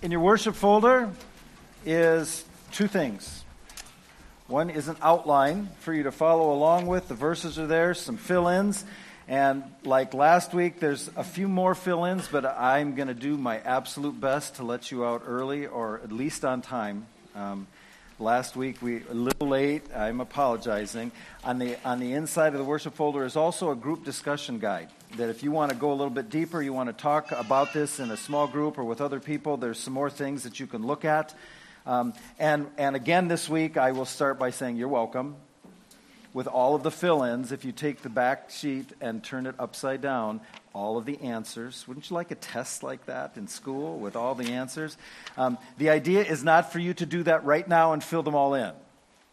In your worship folder is two things. One is an outline for you to follow along with. The verses are there, some fill ins. And like last week, there's a few more fill ins, but I'm going to do my absolute best to let you out early or at least on time. Um, last week we a little late. I'm apologizing. On the on the inside of the worship folder is also a group discussion guide that if you want to go a little bit deeper, you want to talk about this in a small group or with other people, there's some more things that you can look at. Um, and, and again, this week, I will start by saying you're welcome with all of the fill ins. If you take the back sheet and turn it upside down, all of the answers. Wouldn't you like a test like that in school with all the answers? Um, the idea is not for you to do that right now and fill them all in.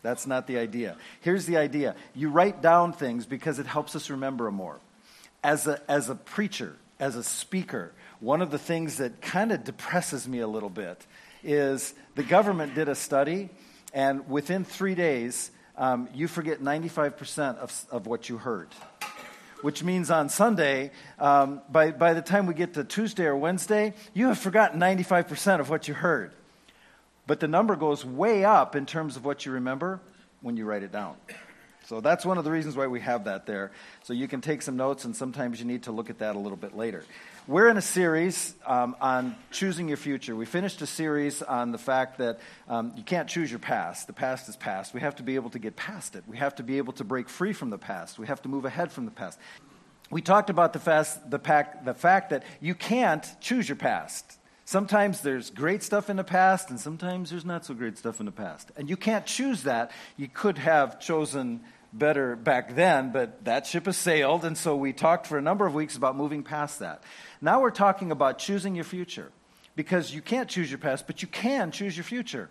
That's not the idea. Here's the idea you write down things because it helps us remember them more as a, as a preacher, as a speaker, one of the things that kind of depresses me a little bit is the government did a study, and within three days, um, you forget 95% of, of what you heard. Which means on Sunday, um, by, by the time we get to Tuesday or Wednesday, you have forgotten 95% of what you heard. But the number goes way up in terms of what you remember when you write it down. So that's one of the reasons why we have that there. So you can take some notes, and sometimes you need to look at that a little bit later. We're in a series um, on choosing your future. We finished a series on the fact that um, you can't choose your past. The past is past. We have to be able to get past it. We have to be able to break free from the past. We have to move ahead from the past. We talked about the, fast, the, pack, the fact that you can't choose your past. Sometimes there's great stuff in the past, and sometimes there's not so great stuff in the past. And you can't choose that. You could have chosen better back then, but that ship has sailed, and so we talked for a number of weeks about moving past that. Now we're talking about choosing your future, because you can't choose your past, but you can choose your future.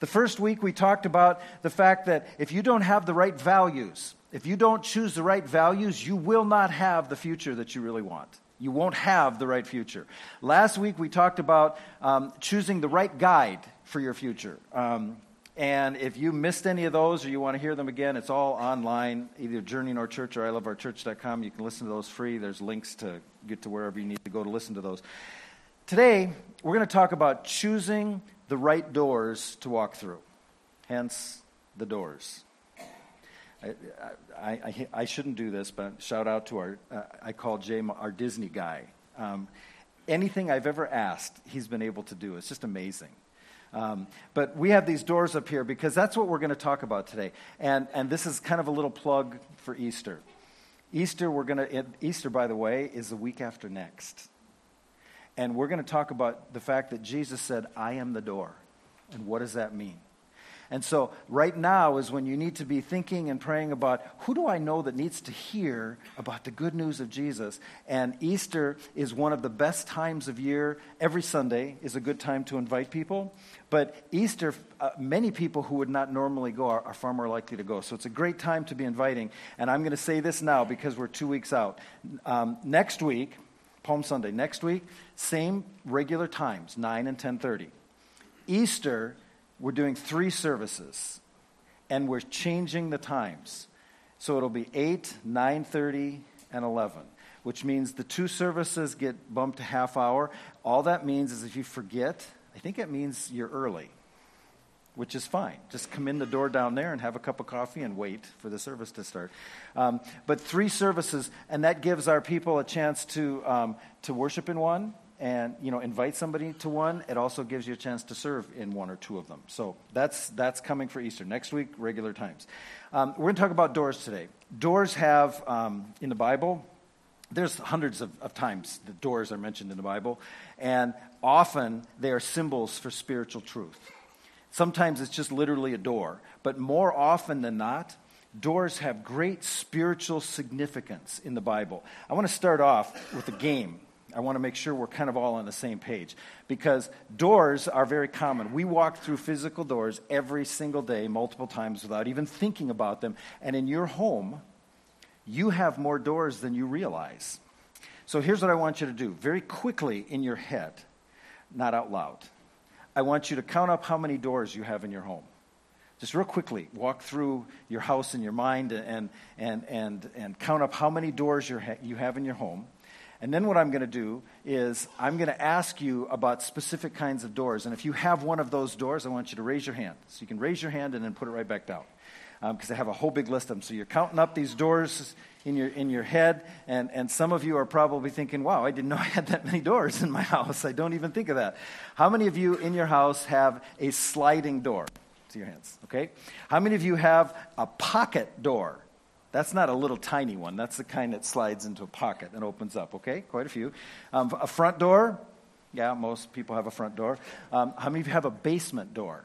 The first week we talked about the fact that if you don't have the right values, if you don't choose the right values, you will not have the future that you really want. You won't have the right future. Last week we talked about um, choosing the right guide for your future. Um, and if you missed any of those or you want to hear them again, it's all online, either Journey in Our Church or iloveourchurch.com. You can listen to those free. There's links to get to wherever you need to go to listen to those. Today, we're going to talk about choosing the right doors to walk through, hence the doors. I, I, I, I shouldn't do this, but shout out to our, uh, I call Jay our Disney guy. Um, anything I've ever asked, he's been able to do. It's just amazing. Um, but we have these doors up here because that's what we're going to talk about today. And, and this is kind of a little plug for Easter. Easter, we're going to, Easter, by the way, is the week after next. And we're going to talk about the fact that Jesus said, I am the door. And what does that mean? And so, right now is when you need to be thinking and praying about who do I know that needs to hear about the good news of Jesus? And Easter is one of the best times of year. Every Sunday is a good time to invite people. But Easter, uh, many people who would not normally go are, are far more likely to go. So, it's a great time to be inviting. And I'm going to say this now because we're two weeks out. Um, next week, Palm Sunday, next week, same regular times, 9 and 10:30. Easter we're doing three services and we're changing the times. So it'll be 8, 9:30 and 11, which means the two services get bumped to half hour. All that means is if you forget, I think it means you're early. Which is fine. Just come in the door down there and have a cup of coffee and wait for the service to start. Um, but three services, and that gives our people a chance to, um, to worship in one, and you know invite somebody to one it also gives you a chance to serve in one or two of them. So that's that's coming for easter. Next week regular times. Um, we're going to talk about doors today. Doors have um, in the bible there's hundreds of, of times that doors are mentioned in the bible and often they are symbols for spiritual truth. Sometimes it's just literally a door but more often than not doors have great spiritual significance in the bible. I want to start off with a game I want to make sure we're kind of all on the same page because doors are very common. We walk through physical doors every single day, multiple times without even thinking about them. And in your home, you have more doors than you realize. So here's what I want you to do very quickly in your head, not out loud. I want you to count up how many doors you have in your home. Just real quickly, walk through your house in your mind and, and, and, and count up how many doors you have in your home. And then what I'm going to do is I'm going to ask you about specific kinds of doors. And if you have one of those doors, I want you to raise your hand. So you can raise your hand and then put it right back down. Because um, I have a whole big list of them. So you're counting up these doors in your, in your head. And, and some of you are probably thinking, wow, I didn't know I had that many doors in my house. I don't even think of that. How many of you in your house have a sliding door? See your hands, okay? How many of you have a pocket door? That's not a little tiny one. That's the kind that slides into a pocket and opens up, okay? Quite a few. Um, a front door. Yeah, most people have a front door. Um, how many of you have a basement door?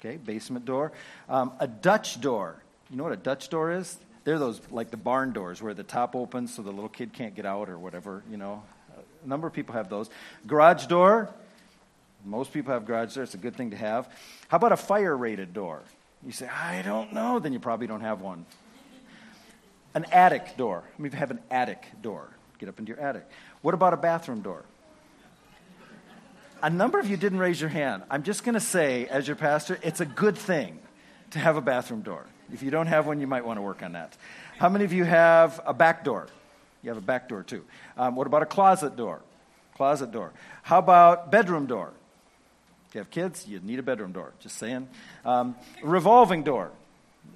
Okay, basement door. Um, a Dutch door. You know what a Dutch door is? They're those, like the barn doors where the top opens so the little kid can't get out or whatever, you know. A number of people have those. Garage door. Most people have garage doors. It's a good thing to have. How about a fire rated door? You say, I don't know. Then you probably don't have one. An attic door. I mean, have an attic door. Get up into your attic. What about a bathroom door? A number of you didn't raise your hand. I'm just going to say, as your pastor, it's a good thing to have a bathroom door. If you don't have one, you might want to work on that. How many of you have a back door? You have a back door too. Um, what about a closet door? Closet door. How about bedroom door? If you have kids, you need a bedroom door. Just saying. Um, revolving door.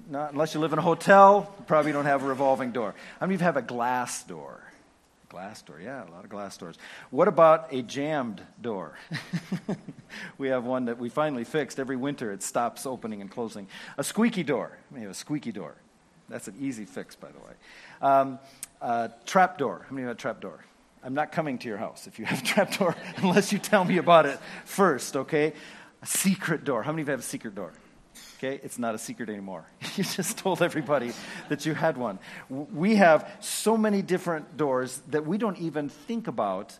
Not, unless you live in a hotel, you probably don't have a revolving door. How many you have a glass door? Glass door, yeah, a lot of glass doors. What about a jammed door? we have one that we finally fixed. Every winter it stops opening and closing. A squeaky door. We have a squeaky door. That's an easy fix, by the way. Um, a trap door. How many of you have a trap door? I'm not coming to your house if you have a trap door unless you tell me about it first, okay? A secret door. How many of you have a secret door? Okay, it's not a secret anymore. you just told everybody that you had one. We have so many different doors that we don't even think about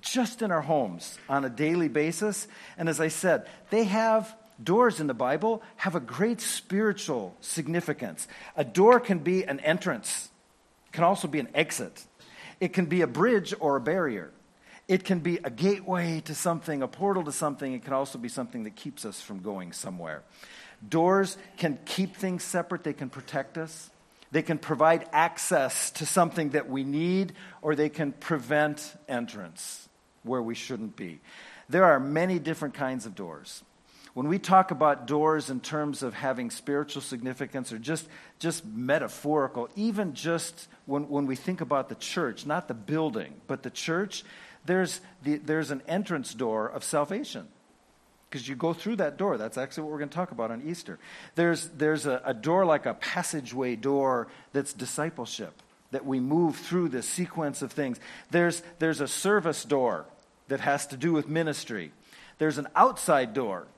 just in our homes on a daily basis. And as I said, they have doors in the Bible have a great spiritual significance. A door can be an entrance, can also be an exit. It can be a bridge or a barrier. It can be a gateway to something, a portal to something. It can also be something that keeps us from going somewhere. Doors can keep things separate, they can protect us. They can provide access to something that we need, or they can prevent entrance where we shouldn't be. There are many different kinds of doors. When we talk about doors in terms of having spiritual significance or just, just metaphorical, even just when, when we think about the church, not the building, but the church, there's, the, there's an entrance door of salvation because you go through that door. That's actually what we're going to talk about on Easter. There's, there's a, a door like a passageway door that's discipleship, that we move through this sequence of things. There's, there's a service door that has to do with ministry. There's an outside door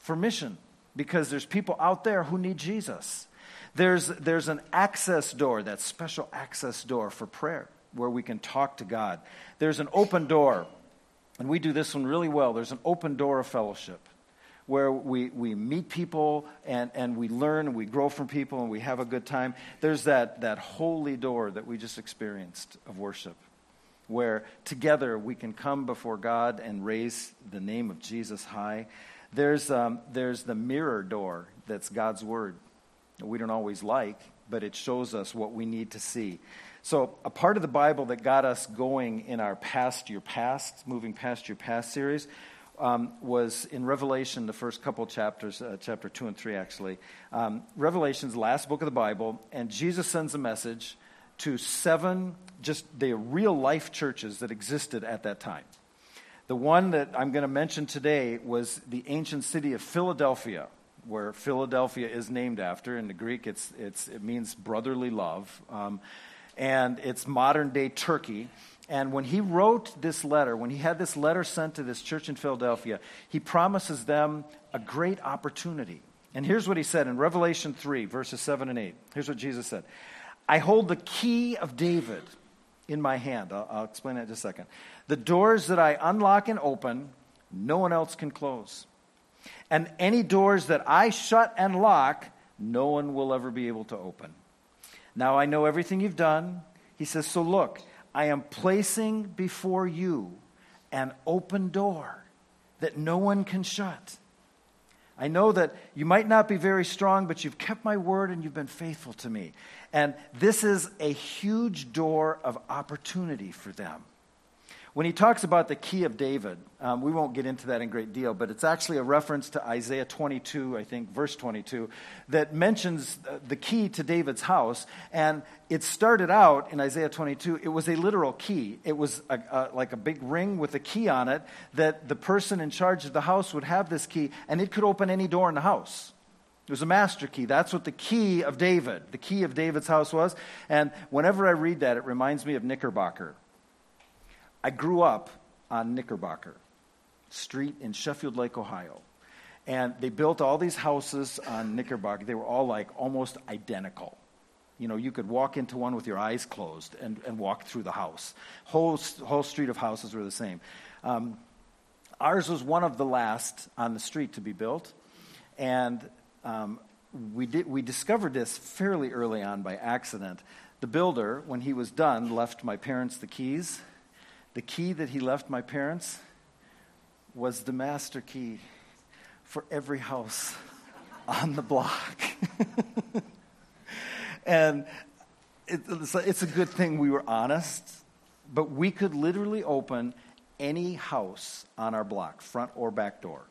for mission because there's people out there who need Jesus. There's, there's an access door, that special access door for prayer where we can talk to God. There's an open door and we do this one really well. There's an open door of fellowship where we, we meet people and, and we learn and we grow from people and we have a good time. There's that, that holy door that we just experienced of worship where together we can come before God and raise the name of Jesus high. There's, um, there's the mirror door that's God's word. that We don't always like, but it shows us what we need to see. So, a part of the Bible that got us going in our Past Your Past, moving past your past series, um, was in Revelation, the first couple chapters, uh, chapter 2 and 3, actually. Um, Revelation's last book of the Bible, and Jesus sends a message to seven, just the real life churches that existed at that time. The one that I'm going to mention today was the ancient city of Philadelphia, where Philadelphia is named after. In the Greek, it's, it's, it means brotherly love. Um, and it's modern day Turkey. And when he wrote this letter, when he had this letter sent to this church in Philadelphia, he promises them a great opportunity. And here's what he said in Revelation 3, verses 7 and 8. Here's what Jesus said I hold the key of David in my hand. I'll, I'll explain that in just a second. The doors that I unlock and open, no one else can close. And any doors that I shut and lock, no one will ever be able to open. Now I know everything you've done. He says, So look, I am placing before you an open door that no one can shut. I know that you might not be very strong, but you've kept my word and you've been faithful to me. And this is a huge door of opportunity for them. When he talks about the key of David, um, we won't get into that in great deal, but it's actually a reference to Isaiah 22, I think, verse 22, that mentions the key to David's house. And it started out in Isaiah 22, it was a literal key. It was a, a, like a big ring with a key on it that the person in charge of the house would have this key, and it could open any door in the house. It was a master key. That's what the key of David, the key of David's house was. And whenever I read that, it reminds me of Knickerbocker. I grew up on Knickerbocker Street in Sheffield Lake, Ohio. And they built all these houses on Knickerbocker. They were all like almost identical. You know, you could walk into one with your eyes closed and, and walk through the house. Whole, whole street of houses were the same. Um, ours was one of the last on the street to be built. And um, we, did, we discovered this fairly early on by accident. The builder, when he was done, left my parents the keys the key that he left my parents was the master key for every house on the block. and it, it's a good thing we were honest, but we could literally open any house on our block, front or back door.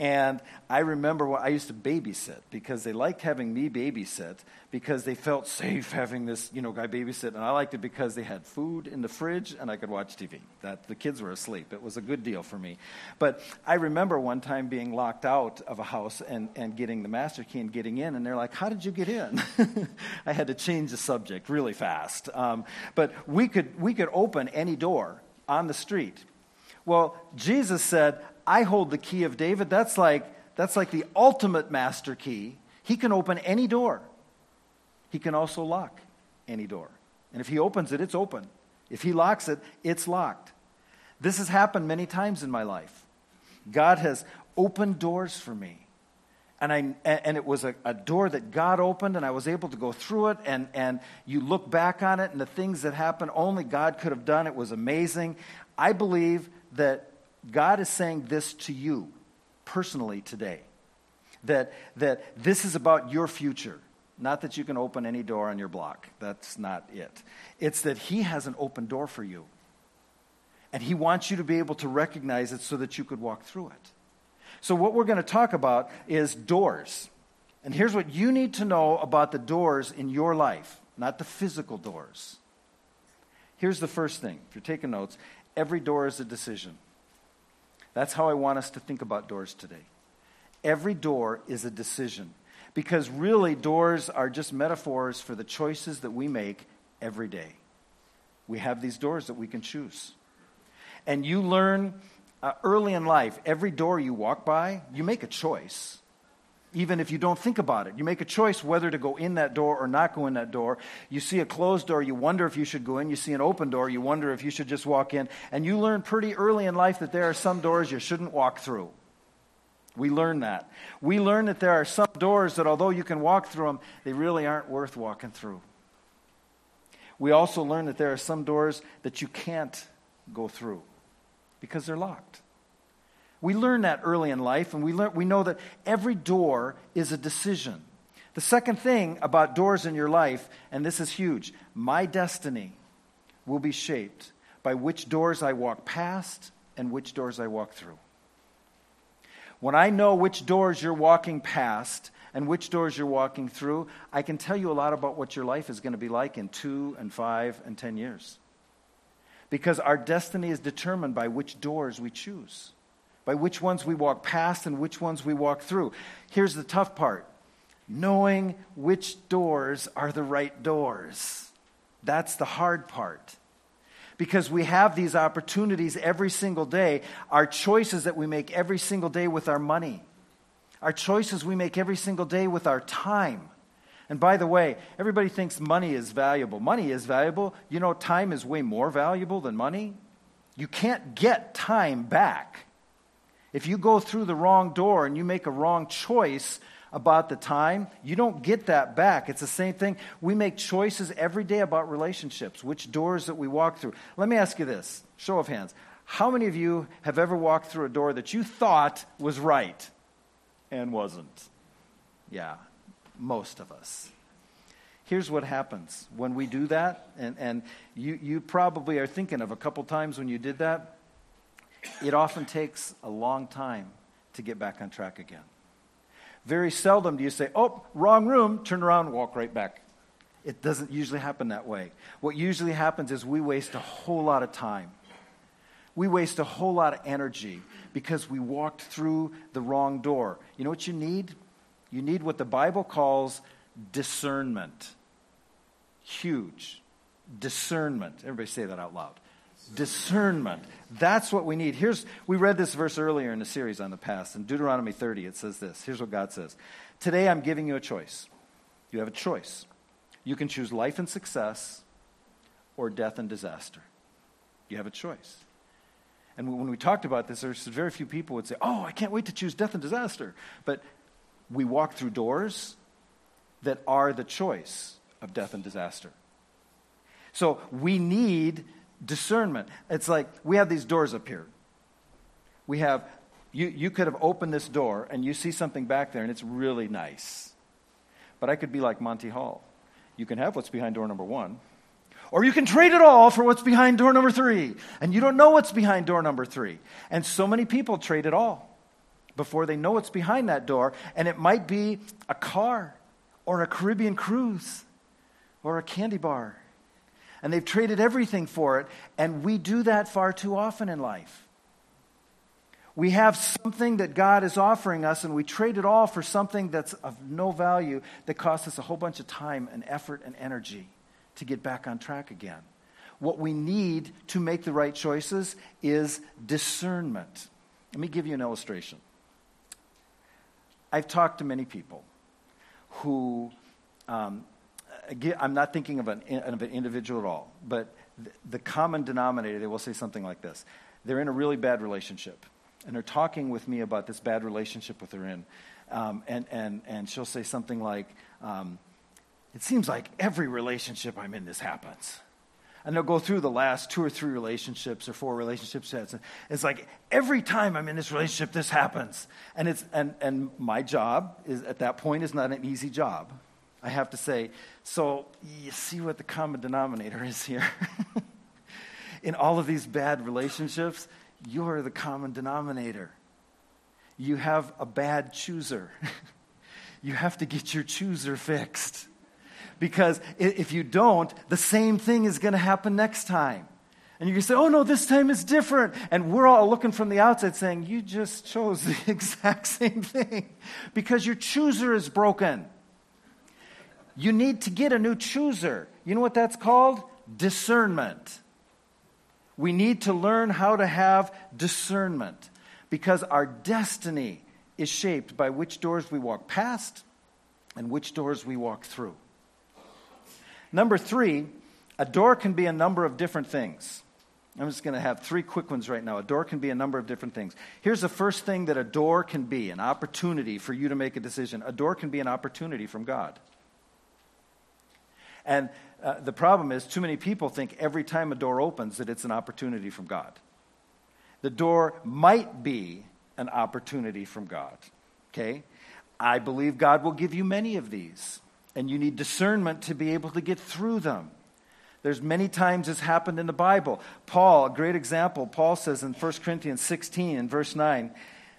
And I remember when I used to babysit because they liked having me babysit because they felt safe having this, you know, guy babysit. And I liked it because they had food in the fridge and I could watch TV. That the kids were asleep. It was a good deal for me. But I remember one time being locked out of a house and, and getting the master key and getting in. And they're like, How did you get in? I had to change the subject really fast. Um, but we could, we could open any door on the street. Well, Jesus said, I hold the key of David. That's like, that's like the ultimate master key. He can open any door. He can also lock any door. And if he opens it, it's open. If he locks it, it's locked. This has happened many times in my life. God has opened doors for me. And, I, and it was a, a door that God opened, and I was able to go through it. And, and you look back on it, and the things that happened, only God could have done. It was amazing. I believe that God is saying this to you personally today that, that this is about your future. Not that you can open any door on your block. That's not it. It's that He has an open door for you. And He wants you to be able to recognize it so that you could walk through it. So, what we're going to talk about is doors. And here's what you need to know about the doors in your life, not the physical doors. Here's the first thing. If you're taking notes, every door is a decision. That's how I want us to think about doors today. Every door is a decision. Because really, doors are just metaphors for the choices that we make every day. We have these doors that we can choose. And you learn uh, early in life, every door you walk by, you make a choice even if you don't think about it. You make a choice whether to go in that door or not go in that door. You see a closed door, you wonder if you should go in. You see an open door, you wonder if you should just walk in. And you learn pretty early in life that there are some doors you shouldn't walk through. We learn that. We learn that there are some doors that, although you can walk through them, they really aren't worth walking through. We also learn that there are some doors that you can't go through because they're locked. We learn that early in life, and we, learn, we know that every door is a decision. The second thing about doors in your life, and this is huge my destiny will be shaped by which doors I walk past and which doors I walk through. When I know which doors you're walking past and which doors you're walking through, I can tell you a lot about what your life is going to be like in two and five and ten years. Because our destiny is determined by which doors we choose by which ones we walk past and which ones we walk through. Here's the tough part knowing which doors are the right doors. That's the hard part. Because we have these opportunities every single day, our choices that we make every single day with our money, our choices we make every single day with our time. And by the way, everybody thinks money is valuable. Money is valuable. You know, time is way more valuable than money. You can't get time back. If you go through the wrong door and you make a wrong choice about the time, you don't get that back. It's the same thing. We make choices every day about relationships, which doors that we walk through. Let me ask you this show of hands. How many of you have ever walked through a door that you thought was right? and wasn't. Yeah, most of us. Here's what happens when we do that, and, and you, you probably are thinking of a couple times when you did that. It often takes a long time to get back on track again. Very seldom do you say, oh, wrong room, turn around, walk right back. It doesn't usually happen that way. What usually happens is we waste a whole lot of time. We waste a whole lot of energy because we walked through the wrong door. You know what you need? You need what the Bible calls discernment. Huge. Discernment. Everybody say that out loud. Discernment. That's what we need. Here's we read this verse earlier in the series on the past. In Deuteronomy 30, it says this. Here's what God says. Today I'm giving you a choice. You have a choice. You can choose life and success or death and disaster. You have a choice. And when we talked about this, there's very few people would say, Oh, I can't wait to choose death and disaster. But we walk through doors that are the choice of death and disaster. So we need discernment. It's like we have these doors up here. We have, you, you could have opened this door and you see something back there and it's really nice. But I could be like Monty Hall. You can have what's behind door number one, or you can trade it all for what's behind door number three. And you don't know what's behind door number three. And so many people trade it all before they know what's behind that door. And it might be a car, or a Caribbean cruise, or a candy bar. And they've traded everything for it. And we do that far too often in life. We have something that God is offering us, and we trade it all for something that's of no value that costs us a whole bunch of time and effort and energy to get back on track again. What we need to make the right choices is discernment. Let me give you an illustration. I've talked to many people who, um, I'm not thinking of an, of an individual at all, but the common denominator, they will say something like this. They're in a really bad relationship, and they're talking with me about this bad relationship that they're in. Um, and, and, and she'll say something like, um, it seems like every relationship I'm in, this happens. And they'll go through the last two or three relationships or four relationship sets. And it's like every time I'm in this relationship, this happens. And, it's, and, and my job is, at that point is not an easy job. I have to say, so you see what the common denominator is here? in all of these bad relationships, you're the common denominator. You have a bad chooser. you have to get your chooser fixed because if you don't, the same thing is going to happen next time. And you can say, oh no, this time is different. And we're all looking from the outside saying, you just chose the exact same thing because your chooser is broken. You need to get a new chooser. You know what that's called? Discernment. We need to learn how to have discernment because our destiny is shaped by which doors we walk past and which doors we walk through. Number three, a door can be a number of different things. I'm just going to have three quick ones right now. A door can be a number of different things. Here's the first thing that a door can be an opportunity for you to make a decision. A door can be an opportunity from God. And uh, the problem is, too many people think every time a door opens that it's an opportunity from God. The door might be an opportunity from God. Okay? I believe God will give you many of these and you need discernment to be able to get through them. There's many times this happened in the Bible. Paul, a great example, Paul says in 1 Corinthians 16 and verse 9,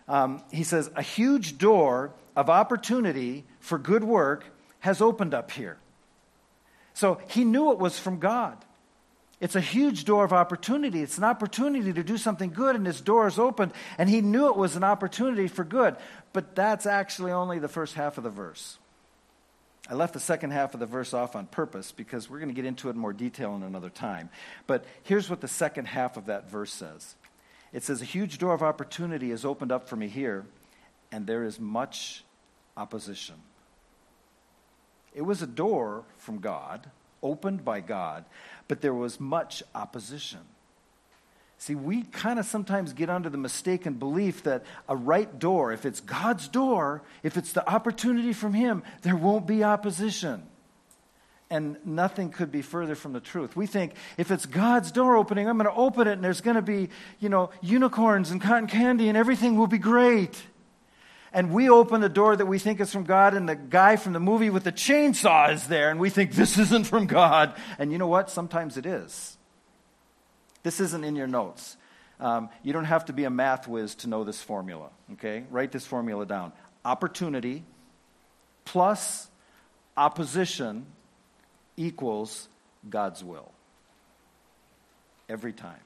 um, he says, A huge door of opportunity for good work has opened up here. So he knew it was from God. It's a huge door of opportunity. It's an opportunity to do something good, and this door is opened, and he knew it was an opportunity for good. But that's actually only the first half of the verse. I left the second half of the verse off on purpose because we're going to get into it in more detail in another time. But here's what the second half of that verse says it says, A huge door of opportunity is opened up for me here, and there is much opposition. It was a door from God, opened by God, but there was much opposition. See, we kind of sometimes get under the mistaken belief that a right door, if it's God's door, if it's the opportunity from Him, there won't be opposition. And nothing could be further from the truth. We think if it's God's door opening, I'm going to open it and there's going to be, you know, unicorns and cotton candy and everything will be great. And we open the door that we think is from God, and the guy from the movie with the chainsaw is there, and we think this isn't from God. And you know what? Sometimes it is. This isn't in your notes. Um, you don't have to be a math whiz to know this formula, okay? Write this formula down. Opportunity plus opposition equals God's will. Every time.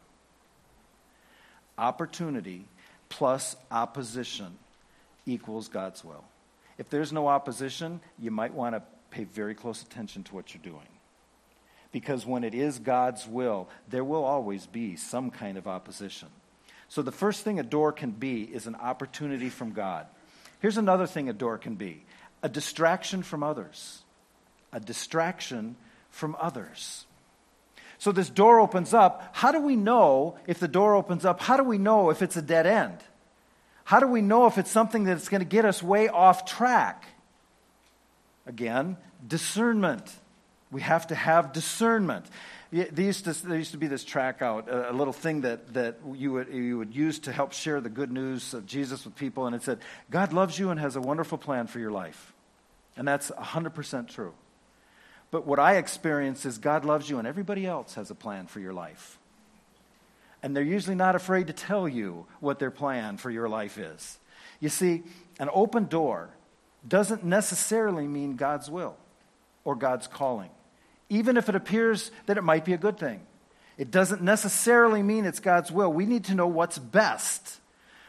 Opportunity plus opposition equals God's will. If there's no opposition, you might want to pay very close attention to what you're doing. Because when it is God's will, there will always be some kind of opposition. So the first thing a door can be is an opportunity from God. Here's another thing a door can be a distraction from others. A distraction from others. So this door opens up. How do we know if the door opens up? How do we know if it's a dead end? How do we know if it's something that's going to get us way off track? Again, discernment. We have to have discernment. There used, to, there used to be this track out, a, little thing that, that you, would, you would use to help share the good news of Jesus with people, and it said, God loves you and has a wonderful plan for your life. And that's 100% true. But what I experience is God loves you and everybody else has a plan for your life. And they're usually not afraid to tell you what their plan for your life is. You see, an open door doesn't necessarily mean God's will or God's calling, even if it appears that it might be a good thing. It doesn't necessarily mean it's God's will. We need to know what's best.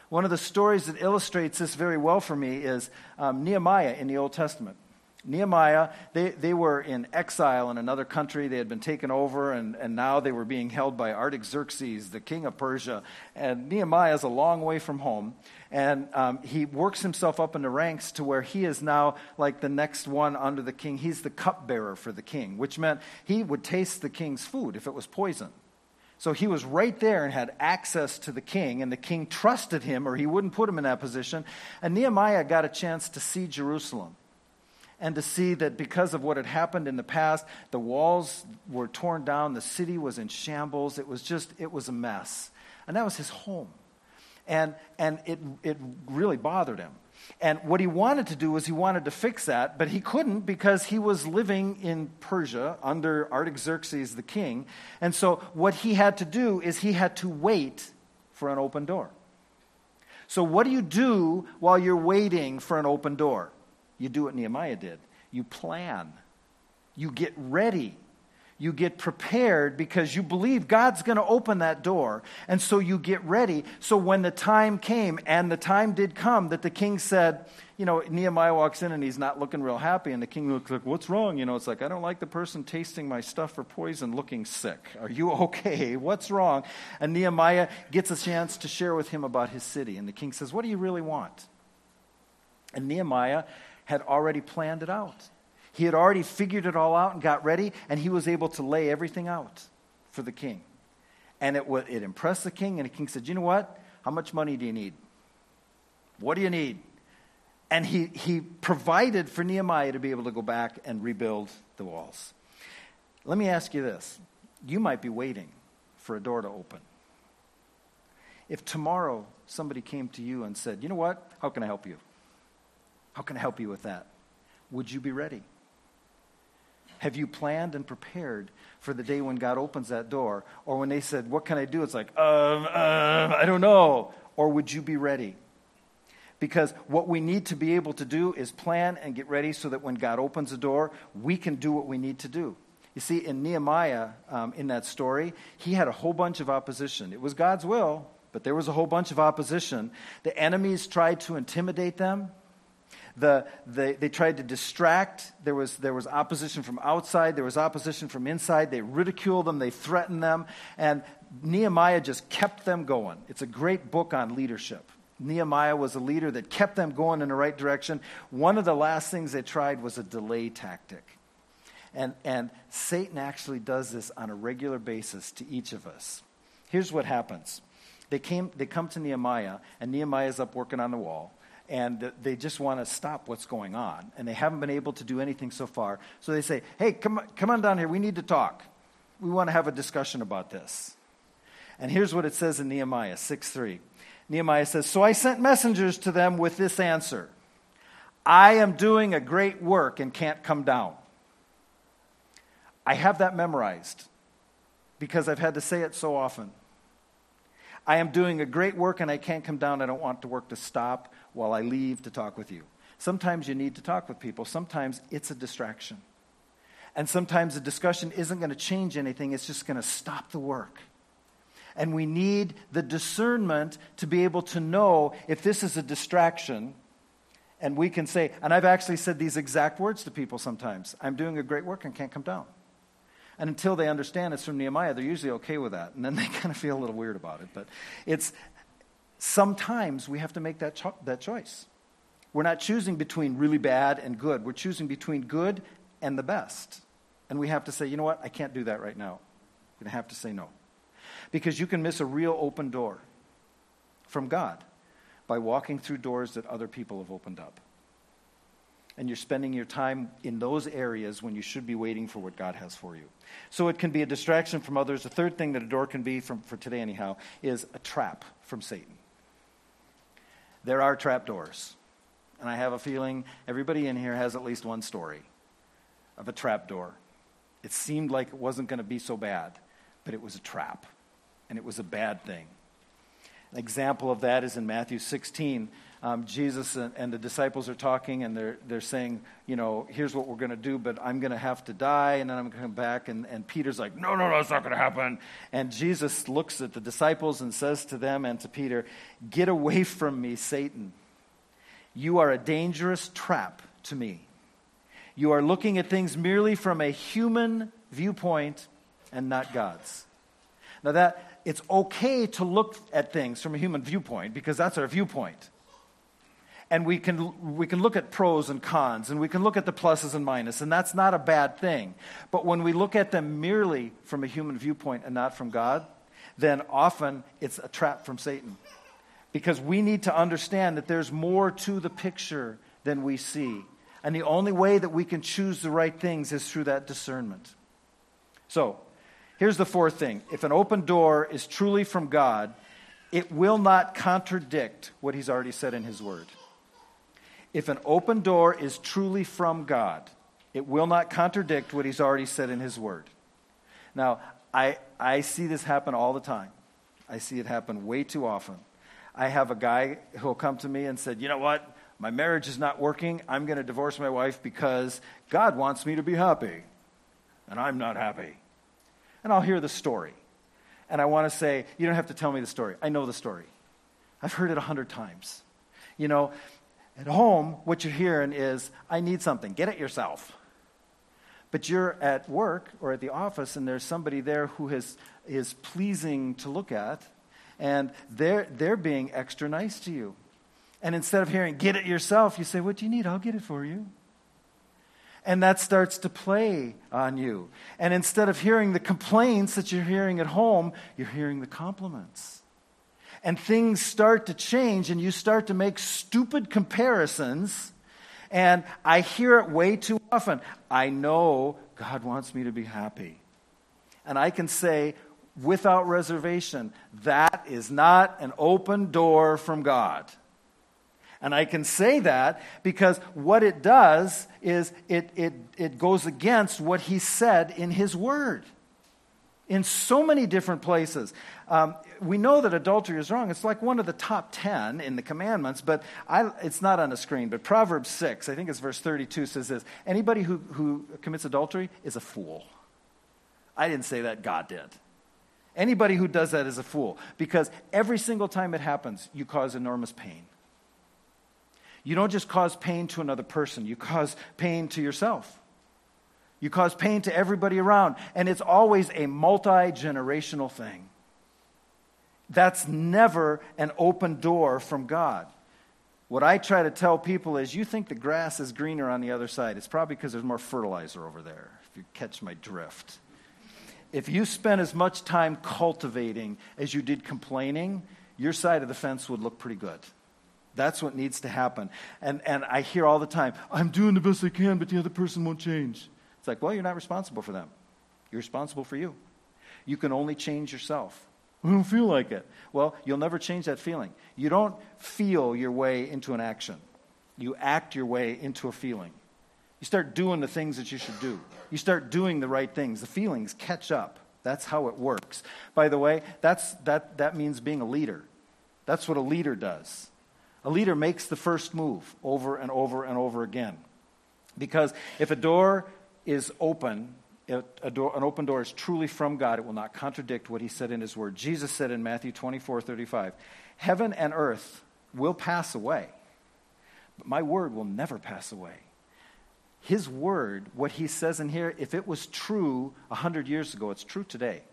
One of the stories that illustrates this very well for me is um, Nehemiah in the Old Testament. Nehemiah, they, they were in exile in another country. They had been taken over, and, and now they were being held by Artaxerxes, the king of Persia. And Nehemiah is a long way from home. And um, he works himself up in the ranks to where he is now like the next one under the king. He's the cupbearer for the king, which meant he would taste the king's food if it was poison. So he was right there and had access to the king, and the king trusted him, or he wouldn't put him in that position. And Nehemiah got a chance to see Jerusalem and to see that because of what had happened in the past, the walls were torn down, the city was in shambles. It was just, it was a mess. And that was his home. And, and it, it really bothered him. And what he wanted to do was he wanted to fix that, but he couldn't because he was living in Persia under Artaxerxes the king. And so what he had to do is he had to wait for an open door. So, what do you do while you're waiting for an open door? You do what Nehemiah did. You plan. You get ready. You get prepared because you believe God's going to open that door. And so you get ready. So when the time came, and the time did come that the king said, you know, Nehemiah walks in and he's not looking real happy. And the king looks like, what's wrong? You know, it's like, I don't like the person tasting my stuff for poison looking sick. Are you okay? What's wrong? And Nehemiah gets a chance to share with him about his city. And the king says, What do you really want? And Nehemiah had already planned it out. He had already figured it all out and got ready, and he was able to lay everything out for the king. And it, it impressed the king, and the king said, You know what? How much money do you need? What do you need? And he, he provided for Nehemiah to be able to go back and rebuild the walls. Let me ask you this you might be waiting for a door to open. If tomorrow somebody came to you and said, You know what? How can I help you? How can I help you with that? Would you be ready? Have you planned and prepared for the day when God opens that door? Or when they said, What can I do? It's like, um, um, I don't know. Or would you be ready? Because what we need to be able to do is plan and get ready so that when God opens the door, we can do what we need to do. You see, in Nehemiah, um, in that story, he had a whole bunch of opposition. It was God's will, but there was a whole bunch of opposition. The enemies tried to intimidate them, the, the, they tried to distract. There was, there was opposition from outside, there was opposition from inside. They ridiculed them, they threatened them, and Nehemiah just kept them going. It's a great book on leadership. Nehemiah was a leader that kept them going in the right direction. One of the last things they tried was a delay tactic. And, and Satan actually does this on a regular basis to each of us. Here's what happens they, came, they come to Nehemiah, and Nehemiah's up working on the wall and they just want to stop what's going on. And they haven't been able to do anything so far. So they say, hey, come, come on down here. We need to talk. We want to have a discussion about this. And here's what it says in Nehemiah 6 3. Nehemiah says, So I sent messengers to them with this answer I am doing a great work and can't come down. I have that memorized because I've had to say it so often. I am doing a great work and I can't come down. I don't want the work to stop while I leave to talk with you. Sometimes you need to talk with people, sometimes it's a distraction. And sometimes the discussion isn't going to change anything, it's just going to stop the work. And we need the discernment to be able to know if this is a distraction. And we can say, and I've actually said these exact words to people sometimes I'm doing a great work and can't come down. And until they understand it's from Nehemiah, they're usually okay with that. And then they kind of feel a little weird about it. But it's sometimes we have to make that, cho- that choice. We're not choosing between really bad and good. We're choosing between good and the best. And we have to say, you know what? I can't do that right now. I'm going to have to say no. Because you can miss a real open door from God by walking through doors that other people have opened up. And you're spending your time in those areas when you should be waiting for what God has for you. So it can be a distraction from others. The third thing that a door can be, from, for today anyhow, is a trap from Satan. There are trap doors. And I have a feeling everybody in here has at least one story of a trap door. It seemed like it wasn't going to be so bad, but it was a trap, and it was a bad thing. An example of that is in Matthew 16. Um, Jesus and, and, the disciples are talking, and they're, they're saying, You know, here's what we're going to do, but I'm going to have to die, and then I'm going to come back. And, and Peter's like, No, no, no, it's not going to happen. And Jesus looks at the disciples and says to them and to Peter, Get away from me, Satan. You are a dangerous trap to me. You are looking at things merely from a human viewpoint and not God's. Now, that it's okay to look at things from a human viewpoint because that's our viewpoint. And we can, we can look at pros and cons, and we can look at the pluses and minuses, and that's not a bad thing. But when we look at them merely from a human viewpoint and not from God, then often it's a trap from Satan because we need to understand that there's more to the picture than we see. And the only way that we can choose the right things is through that discernment. So, here's the fourth thing if an open door is truly from God, it will not contradict what He's already said in His Word. If an open door is truly from God, it will not contradict what He's already said in His Word. Now, I, I see this happen all the time. I see it happen way too often. I have a guy who'll come to me and said, "You know what? My marriage is not working. I'm going to divorce my wife because God wants me to be happy, and I'm not happy." And I'll hear the story. And I want to say, "You don't have to tell me the story. I know the story. I've heard it a hundred times." You know, at home, what you're hearing is, "I need something. Get it yourself." But you're at work or at the office, and there's somebody there who has, is pleasing to look at and they're, they're being extra nice to you. And instead of hearing, get it yourself, you say, What do you need? I'll get it for you. And that starts to play on you. And instead of hearing the complaints that you're hearing at home, you're hearing the compliments. And things start to change, and you start to make stupid comparisons. And I hear it way too often. I know God wants me to be happy. And I can say, without reservation. That is not an open door from God. And I can say that because what it does is it, it, it goes against what he said in his word in so many different places. Um, we know that adultery is wrong. It's like one of the top 10 in the commandments, but I, it's not on the screen. But Proverbs 6, I think it's verse 32, says this Anybody who, who commits adultery is a fool. I didn't say that, God did. Anybody who does that is a fool because every single time it happens, you cause enormous pain. You don't just cause pain to another person, you cause pain to yourself. You cause pain to everybody around, and it's always a multi generational thing. That's never an open door from God. What I try to tell people is you think the grass is greener on the other side. It's probably because there's more fertilizer over there, if you catch my drift if you spent as much time cultivating as you did complaining, your side of the fence would look pretty good. That's what needs to happen. And, and I hear all the time, I'm doing the best I can, but the other person won't change. It's like, well, you're not responsible for them. You're responsible for you. You can only change yourself. I don't feel like it. Well, you'll never change that feeling. You don't feel your way into an action, you act your way into a feeling. You start doing the things that you should do, you start doing the right things. The feelings catch up. That's how it works. By the way, that's, that, that means being a leader. That's what a leader does. A leader makes the first move over and over and over again. Because if a door is open, door, an open door is truly from God, it will not contradict what he said in his word. Jesus said in Matthew 24 35, Heaven and earth will pass away, but my word will never pass away. His word, what he says in here, if it was true 100 years ago, it's true today.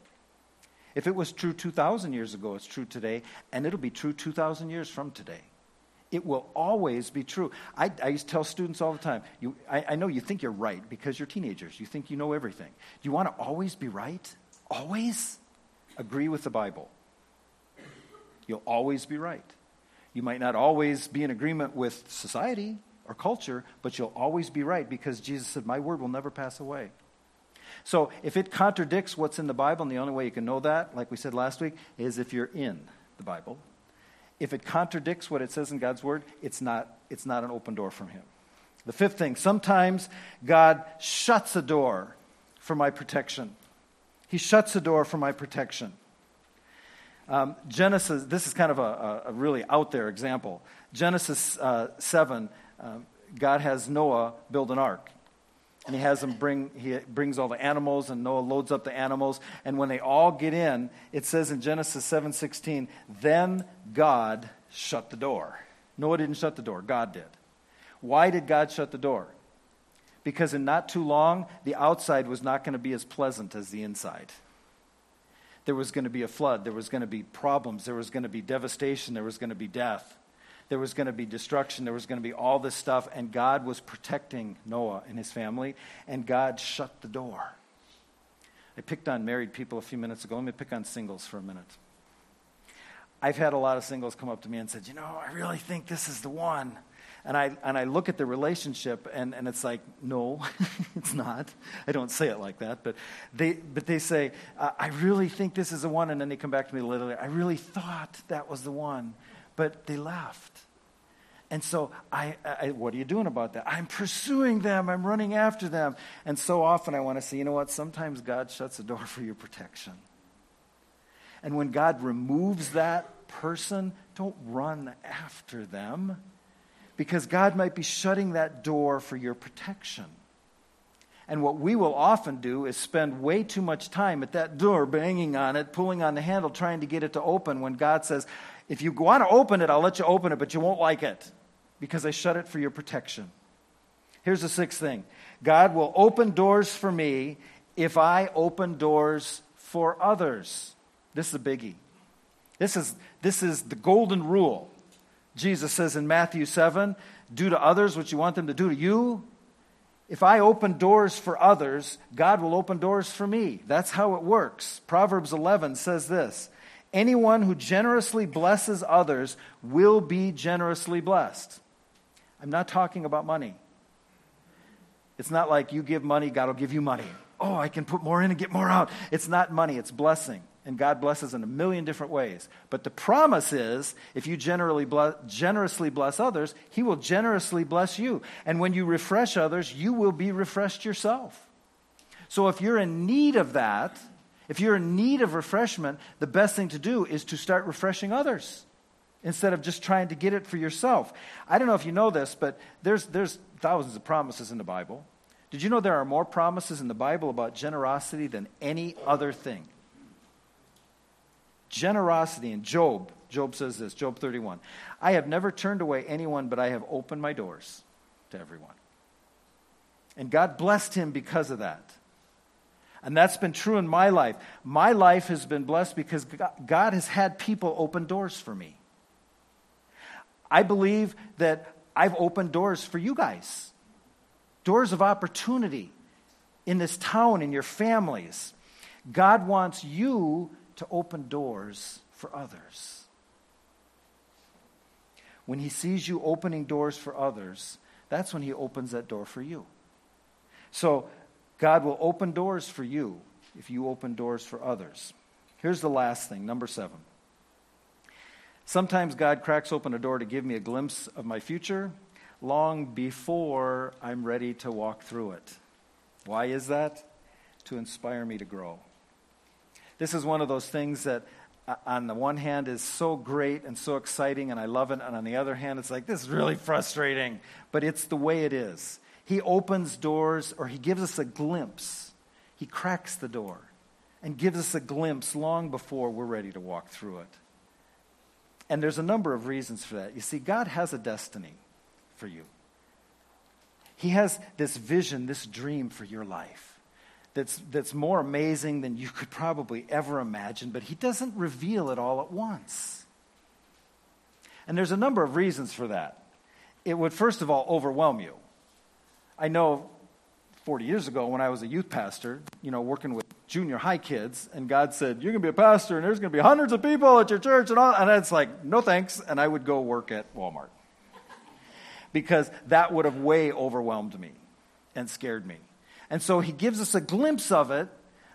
If it was true 2,000 years ago, it's true today, and it'll be true 2,000 years from today. It will always be true. I, I used to tell students all the time you, I, I know you think you're right because you're teenagers. You think you know everything. Do you want to always be right? Always? Agree with the Bible. You'll always be right. You might not always be in agreement with society or culture, but you'll always be right because Jesus said, My word will never pass away. So if it contradicts what's in the Bible, and the only way you can know that, like we said last week, is if you're in the Bible if it contradicts what it says in God's word, it's not, it's not an open door from Him. The fifth thing sometimes God shuts a door for my protection. He shuts a door for my protection. Um, Genesis, this is kind of a, a, really out there example. Genesis uh, 7, um, God has Noah build an ark and he has them bring he brings all the animals and noah loads up the animals. And when they all get in it says in genesis 7.16 then god shut the door. Noah didn't shut the door. God did. Why did god shut the door? Because in not too long the outside was not going to be as pleasant as the inside. There was going to be a flood. There was going to be problems. There was going to be devastation. There was going to be death there was going to be destruction, there was going to be all this stuff, and God was protecting Noah and his family, and God shut the door. I picked on married people a few minutes ago. Let me pick on singles for a minute. I've had a lot of singles come up to me and said, You know, I really think this is the one. And I, and I look at the relationship, and, and it's like, No, it's not. I don't say it like that, but they, but they say, I really think this is the one. And then they come back to me later, I really thought that was the one but they left. And so, I, I, what are you doing about that? I'm pursuing them. I'm running after them. And so often I want to say, you know what? Sometimes God shuts the door for your protection. And when God removes that person, don't run after them because God might be shutting that door for your protection. And what we will often do is spend way too much time at that door, banging on it, pulling on the handle, trying to get it to open when God says, if you want to open it, I'll let you open it, but you won't like it because I shut it for your protection. Here's the sixth thing God will open doors for me if I open doors for others. This is a biggie. This is, this is the golden rule. Jesus says in Matthew 7 do to others what you want them to do to you. If I open doors for others, God will open doors for me. That's how it works. Proverbs 11 says this Anyone who generously blesses others will be generously blessed. I'm not talking about money. It's not like you give money, God will give you money. Oh, I can put more in and get more out. It's not money, it's blessing. And God blesses in a million different ways. But the promise is if you generally bless, generously bless others, He will generously bless you. And when you refresh others, you will be refreshed yourself. So if you're in need of that, if you're in need of refreshment, the best thing to do is to start refreshing others instead of just trying to get it for yourself. I don't know if you know this, but there's, there's thousands of promises in the Bible. Did you know there are more promises in the Bible about generosity than any other thing? Generosity in Job, Job says this, Job 31. I have never turned away anyone, but I have opened my doors to everyone. And God blessed him because of that. And that's been true in my life. My life has been blessed because God has had people open doors for me. I believe that I've opened doors for you guys doors of opportunity in this town, in your families. God wants you to open doors for others. When He sees you opening doors for others, that's when He opens that door for you. So God will open doors for you if you open doors for others. Here's the last thing, number seven. Sometimes God cracks open a door to give me a glimpse of my future long before I'm ready to walk through it. Why is that? To inspire me to grow. This is one of those things that, uh, on the one hand, is so great and so exciting, and I love it. And on the other hand, it's like, this is really frustrating. But it's the way it is. He opens doors, or He gives us a glimpse. He cracks the door and gives us a glimpse long before we're ready to walk through it. And there's a number of reasons for that. You see, God has a destiny for you. He has this vision, this dream for your life that's, that's more amazing than you could probably ever imagine, but He doesn't reveal it all at once. And there's a number of reasons for that. It would, first of all, overwhelm you. I know 40 years ago when I was a youth pastor, you know, working with junior high kids, and God said, You're going to be a pastor, and there's going to be hundreds of people at your church, and all. And it's like, No thanks. And I would go work at Walmart. because that would have way overwhelmed me and scared me. And so he gives us a glimpse of it,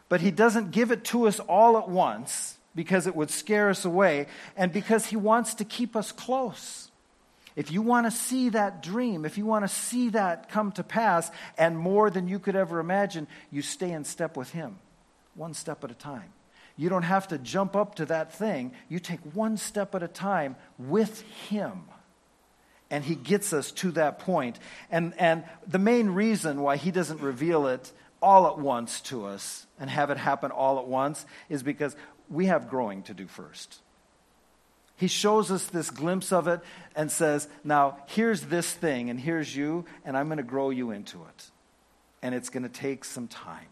but he doesn't give it to us all at once because it would scare us away, and because he wants to keep us close. If you want to see that dream, if you want to see that come to pass, and more than you could ever imagine, you stay in step with Him, one step at a time. You don't have to jump up to that thing. You take one step at a time with Him. And He gets us to that point. And, and the main reason why He doesn't reveal it all at once to us and have it happen all at once is because we have growing to do first. He shows us this glimpse of it and says, Now, here's this thing, and here's you, and I'm going to grow you into it. And it's going to take some time.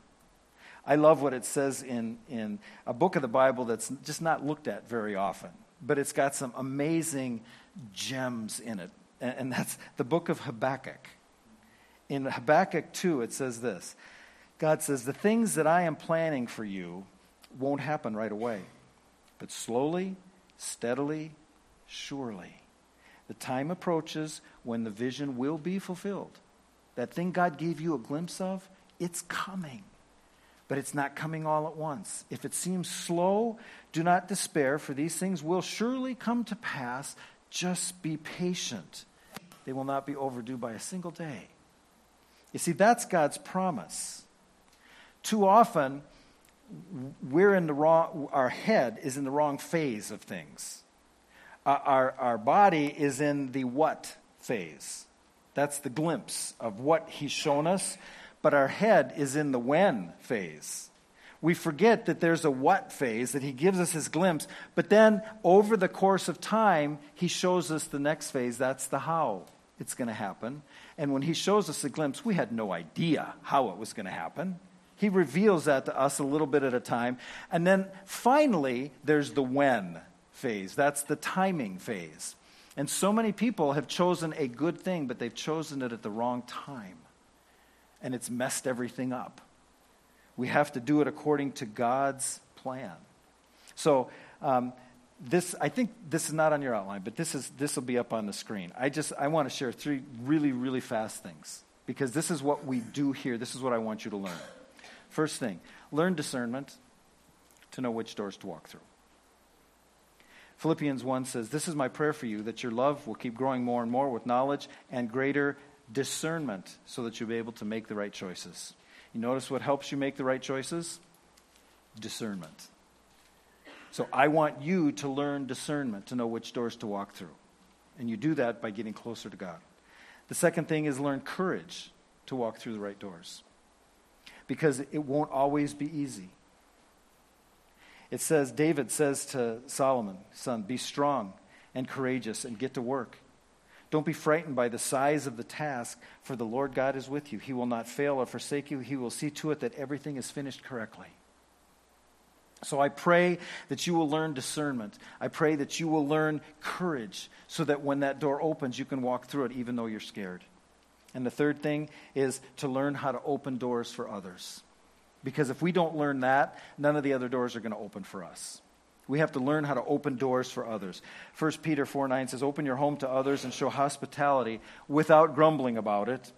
I love what it says in, in a book of the Bible that's just not looked at very often, but it's got some amazing gems in it. And, and that's the book of Habakkuk. In Habakkuk 2, it says this God says, The things that I am planning for you won't happen right away, but slowly steadily, surely. The time approaches when the vision will be fulfilled. That thing God gave you a glimpse of, it's coming. But it's not coming all at once. If it seems slow, do not despair, for these things will surely come to pass. Just be patient. They will not be overdue by a single day. You see, that's God's promise. Too often, we're in the wrong, our head is in the wrong phase of things. Uh, our, our body is in the what phase. That's the glimpse of what he's shown us, but our head is in the when phase. We forget that there's a what phase, that he gives us his glimpse, but then over the course of time, he shows us the next phase. That's the how it's going to happen. And when he shows us the glimpse, we had no idea how it was going to happen. He reveals that to us a little bit at a time. And then finally, there's the when phase. That's the timing phase. And so many people have chosen a good thing, but they've chosen it at the wrong time. And it's messed everything up. We have to do it according to God's plan. So, um, this I think this is not on your outline, but this is this will be up on the screen. I just I want to share three really really fast things because this is what we do here. This is what I want you to learn. First thing, learn discernment to know which doors to walk through. Philippians 1 says, This is my prayer for you, that your love will keep growing more and more with knowledge and greater discernment so that you'll be able to make the right choices. You notice what helps you make the right choices? Discernment. So I want you to learn discernment to know which doors to walk through. And you do that by getting closer to God. The second thing is learn courage to walk through the right doors because it won't always be easy. It says, David says to Solomon, son, be strong and courageous and get to work. Don't be frightened by the size of the task, for the Lord God is with you. He will not fail or forsake you. He will see to it that everything is finished correctly. So I pray that you will learn discernment. I pray that you will learn courage so that when that door opens, you can walk through it even though you're scared. And the third thing is to learn how to open doors for others. Because if we don't learn that, none of the other doors are going to open for us. We have to learn how to open doors for others. 1 Peter 4 9 says, Open your home to others and show hospitality without grumbling about it.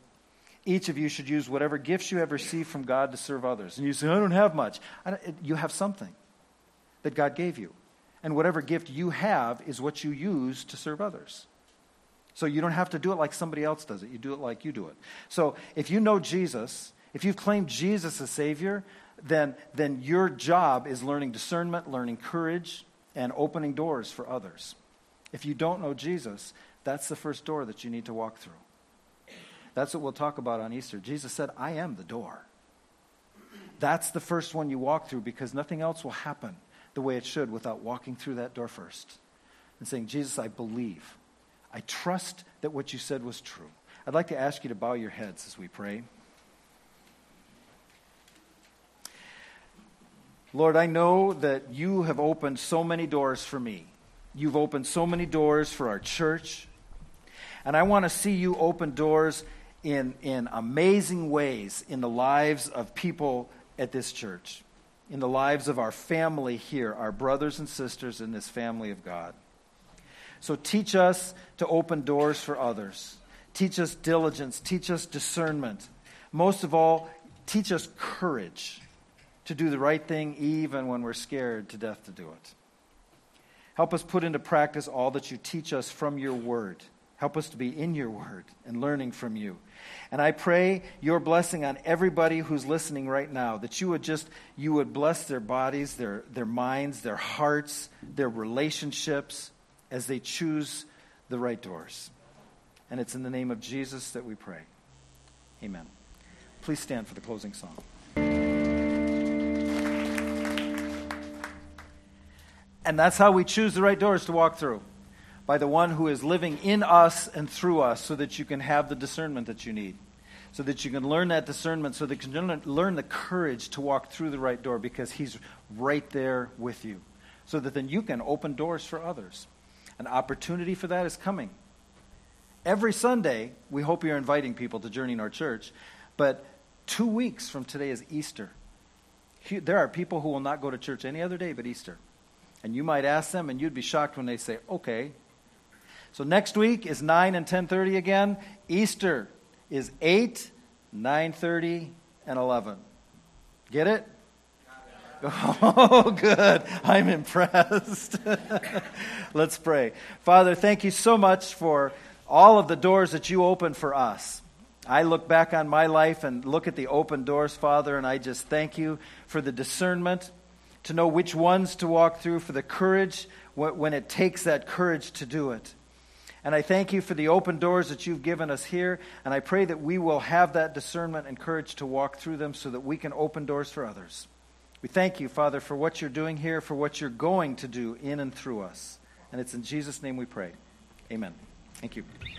Each of you should use whatever gifts you have received from God to serve others. And you say, I don't have much. Don't, you have something that God gave you. And whatever gift you have is what you use to serve others. So you don't have to do it like somebody else does it. You do it like you do it. So if you know Jesus, if you've claimed Jesus as Savior, then, then your job is learning discernment, learning courage, and opening doors for others. If you don't know Jesus, that's the first door that you need to walk through. That's what we'll talk about on Easter. Jesus said, I am the door. That's the first one you walk through because nothing else will happen the way it should without walking through that door first and saying, Jesus, I believe. I trust that what you said was true. I'd like to ask you to bow your heads as we pray. Lord, I know that you have opened so many doors for me. You've opened so many doors for our church. And I want to see you open doors in, in amazing ways in the lives of people at this church, in the lives of our family here, our brothers and sisters in this family of God. So teach us to open doors for others. Teach us diligence. Teach us discernment. Most of all, teach us courage to do the right thing even when we're scared to death to do it. Help us put into practice all that you teach us from your word. Help us to be in your word and learning from you. And I pray your blessing on everybody who's listening right now, that you would just, you would bless their bodies, their, their minds, their hearts, their relationships as they choose the right doors. And it's in the name of Jesus that we pray. Amen. Please stand for the closing song. And that's how we choose the right doors to walk through by the one who is living in us and through us so that you can have the discernment that you need. So that you can learn that discernment, so that you can learn the courage to walk through the right door because he's right there with you. So that then you can open doors for others. An opportunity for that is coming. Every Sunday, we hope you're inviting people to Journey North Church, but two weeks from today is Easter. There are people who will not go to church any other day but Easter. And you might ask them, and you'd be shocked when they say, okay, so next week is 9 and 10:30 again. Easter is 8, 9:30 and 11. Get it? Oh, good. I'm impressed. Let's pray. Father, thank you so much for all of the doors that you open for us. I look back on my life and look at the open doors, Father, and I just thank you for the discernment to know which ones to walk through, for the courage when it takes that courage to do it. And I thank you for the open doors that you've given us here. And I pray that we will have that discernment and courage to walk through them so that we can open doors for others. We thank you, Father, for what you're doing here, for what you're going to do in and through us. And it's in Jesus' name we pray. Amen. Thank you.